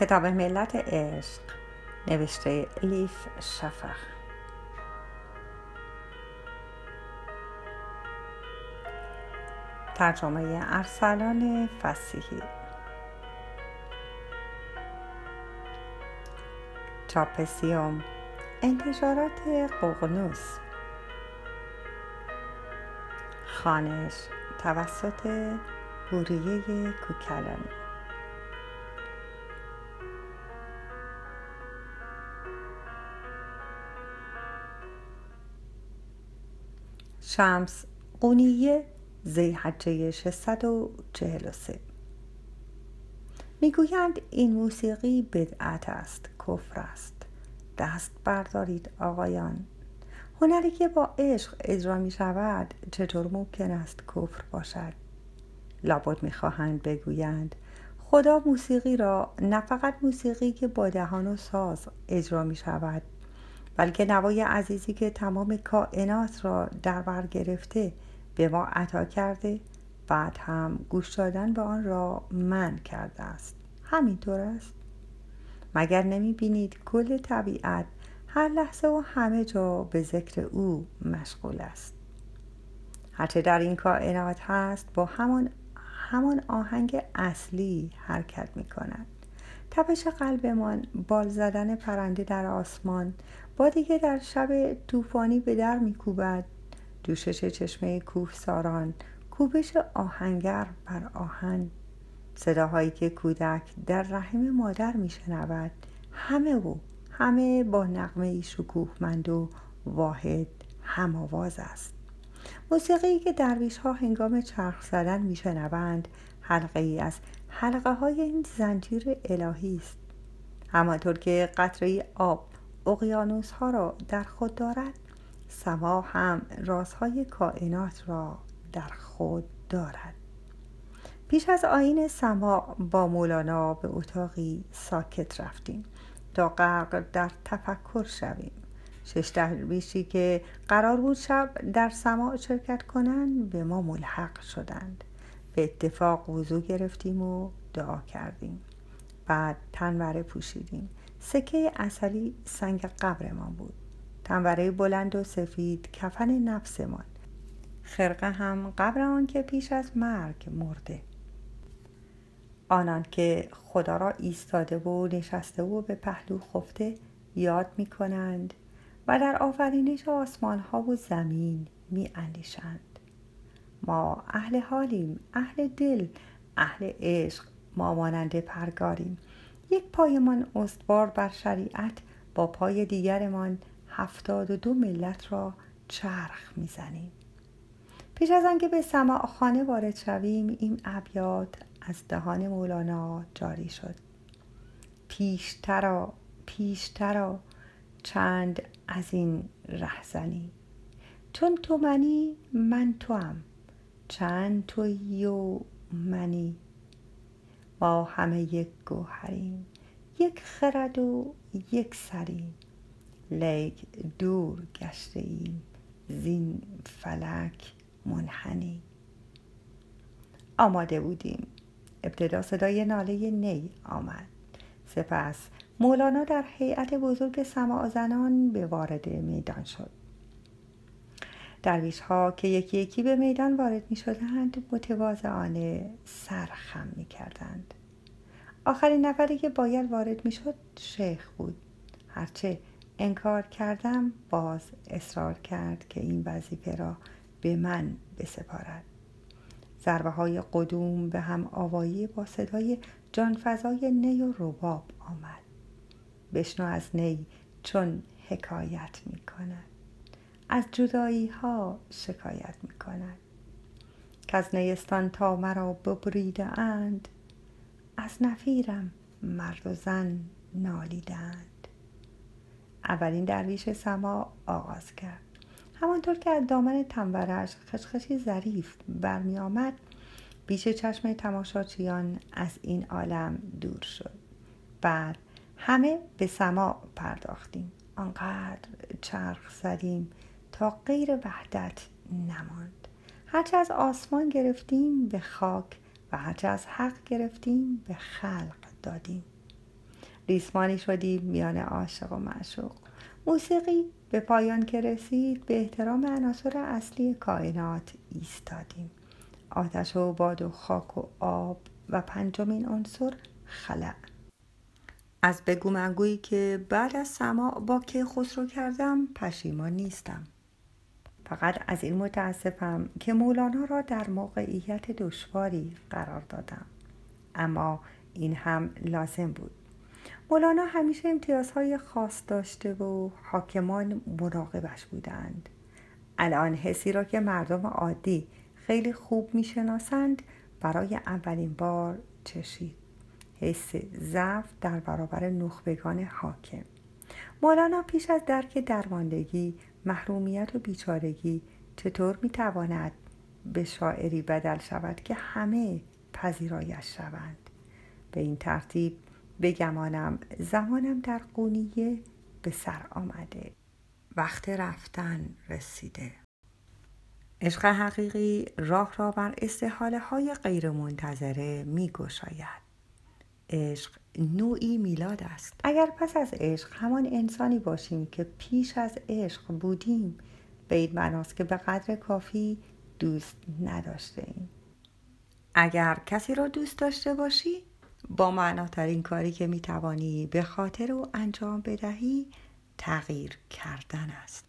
کتاب ملت عشق نوشته لیف شفق. ترجمه ارسلان فسیحی. چاپ سیوم انتشارات ققنوس خانش توسط هوریه کوکلانی شمس قونیه زیحجه 643 می‌گویند این موسیقی بدعت است کفر است. دست بردارید آقایان. هنری که با عشق اجرا می شود چطور ممکن است کفر باشد؟ لابد می‌خواهند بگویند خدا موسیقی را نه فقط موسیقی که با دهان و ساز اجرا می شود بلکه نوای عزیزی که تمام کائنات را در بر گرفته به ما عطا کرده. بعد هم گوش دادن به آن را من کرده است. همینطور است. مگر نمی بینید کل طبیعت هر لحظه و همه جا به ذکر او مشغول است. هرچه در این کائنات هست با همان همان آهنگ اصلی حرکت می کند تپش قلبمان بال زدن پرنده در آسمان. بادی در شب طوفانی به در میکوبد. دوشش چشمه کوهساران. کوبش آهنگر بر آهن. صداهایی که کودک در رحم مادر میشنود. همه و همه با نقمه شکوهمند و واحد هم آواز است. موسیقی که درویش ها هنگام چرخ زدن میشنوند حلقه ای از حلقه های این زنجیر الهی است. همانطور که قطره آب اقیانوس ها را در خود دارد سما هم رازهای کائنات را در خود دارد. پیش از آین سما با مولانا به اتاقی ساکت رفتیم تا غرق در تفکر شویم. شش درویشی که قرار بود شب در سما شرکت کنند به ما ملحق شدند. به اتفاق وضوع گرفتیم و دعا کردیم. بعد تنوره پوشیدیم. سکه اصلی سنگ قبرمان بود. تنوره بلند و سفید کفن نفسمان. خرقه هم قبر آن که پیش از مرگ مرده. آنان که خدا را ایستاده و نشسته و به پهلو خفته یاد می کنند و در آفرینش آسمان ها و زمین می اندیشند ما اهل حالیم اهل دل اهل عشق ما مانند پرگاریم. یک پایمان استوار بر شریعت با پای دیگرمان هفتاد و دو ملت را چرخ می‌زنیم. پیش از آنکه به سماع خانه وارد شویم این ابیات از دهان مولانا جاری شد. پیشترا پیشترا چند از این رهزنی. چون تو منی من توام. چند تویی و منی؟ ما همه یک گوهریم یک خرد و یک سریم لیک دور گشته ایم زین فلک منحنی. آماده بودیم. ابتدا صدای ناله نی آمد. سپس مولانا در هیئت بزرگ سماع زنان به وارد میدان شد. درویش ها که یکی یکی به میدان وارد می شدند متواضعانه سر خم می کردند آخرین نفری که باید وارد می شد شیخ بود. هرچه انکار کردم باز اصرار کرد که این وظیفه را به من بسپارد. ضربه های قدوم به هم آوایی با صدای جانفضای نی و رباب آمد. بشنو از نی چون حکایت می کند از جدایی ها شکایت می کند که از نیستان تا مرا ببریده اند از نفیرم مرد و زن نالیدند اولین درویش سما آغاز کرد. همانطور که از دامن تنورش خشخشی ظریف برمی آمد بیش چشم تماشاچیان از این عالم دور شد. بعد همه به سما پرداختیم. آنقدر چرخ زدیم تا غیر وحدت نماند. هرچه از آسمان گرفتیم به خاک و هرچه از حق گرفتیم به خلق دادیم. ریسمانی شدیم میان عاشق و معشوق. موسیقی به پایان که رسید به احترام عناصر اصلی کائنات ایستادیم. آتش و باد و خاک و آب و پنجمین عنصر خلع. از بگو منگویی که بعد از سما با که خسرو کردم پشیمان نیستم. فقط از این متاسفم که مولانا را در موقعیت دشواری قرار دادم. اما این هم لازم بود. مولانا همیشه امتیازهای خاص داشته و حاکمان مراقبش بودند. الان حسی را که مردم عادی خیلی خوب می‌شناسند برای اولین بار چشید. حس ضعف در برابر نخبگان حاکم. مولانا پیش از درک درماندگی محرومیت و بیچارگی چطور می‌تواند به شاعری بدل شود که همه پذیرایش شوند؟ به این ترتیب بگمانم زمانم در قونیه به سر آمده. وقت رفتن رسیده. عشق حقیقی راه را بر استحاله های غیر منتظره می گشاید عشق نوعی میلاد است. اگر پس از عشق همان انسانی باشیم که پیش از عشق بودیم به این معناست که به قدر کافی دوست نداشته ایم. اگر کسی را دوست داشته باشی با معناترین کاری که می‌توانی به خاطر او انجام بدهی تغییر کردن است.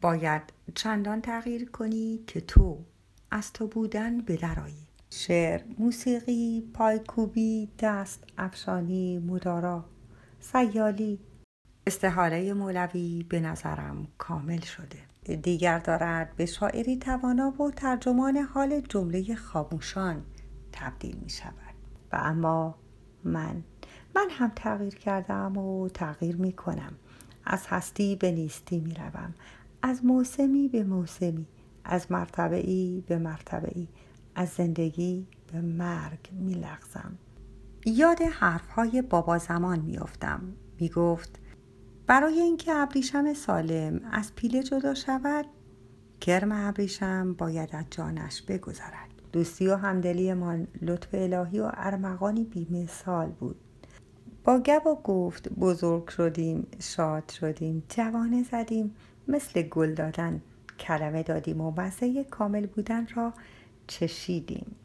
باید چندان تغییر کنی که تو از تو بودن به درایی شعر موسیقی پایکوبی دست افشانی مدارا سیالی. استحاله مولوی به نظرم کامل شده. دیگر دارد به شاعری توانا و ترجمان حال جمله خاموشان تبدیل می شود. و اما من من هم تغییر کردم و تغییر می کنم. از هستی به نیستی می روم. از موسمی به موسمی. از مرتبه ای به مرتبه ای از زندگی به مرگ می لغزم. یاد حرفهای بابا زمان می افتم. می گفت برای اینکه ابریشم سالم از پیله جدا شود کرم ابریشم باید از جانش بگذرد دوستی و همدلیمان لطف الهی و ارمغانی بیمثال بود با گب و گفت بزرگ شدیم شاد شدیم جوانه زدیم مثل گل دادن کلمه دادیم و مزه کامل بودن را چشیدیم.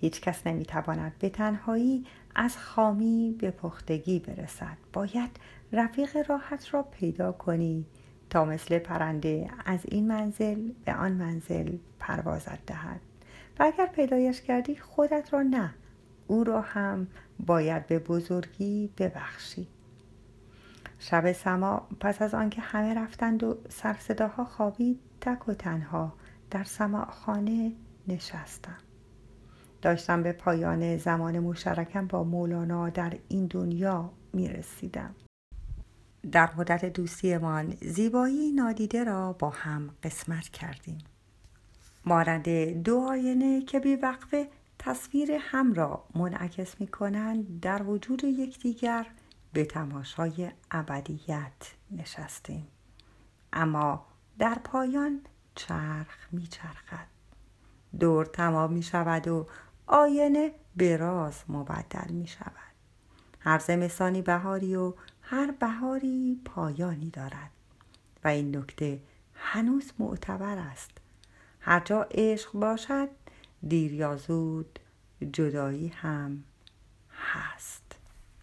هیچ کس نمی‌تواند به تنهایی از خامی به پختگی برسد. باید رفیق راحت را پیدا کنی تا مثل پرنده از این منزل به آن منزل پروازت دهد. و اگر پیدایش کردی خودت را نه او را هم باید به بزرگی ببخشی. شب سما پس از آنکه همه رفتند و سرصداها خوابید تک و تنها در خانه نشستم. داشتم به پایان زمان مشترکم با مولانا در این دنیا می رسیدم. در مدت دوستیمان زیبایی نادیده را با هم قسمت کردیم. مانند دو آینه که بی وقفه تصویر هم را منعکس می کنند در وجود یکدیگر به تماشای ابدیت نشستیم. اما در پایان چرخ می چرخد دور تمام می شود و آینه به راز مبدل می شود. هر زمستانی بهاری و هر بهاری پایانی دارد. و این نکته هنوز معتبر است. هر جا عشق باشد دیر یا زود جدایی هم هست.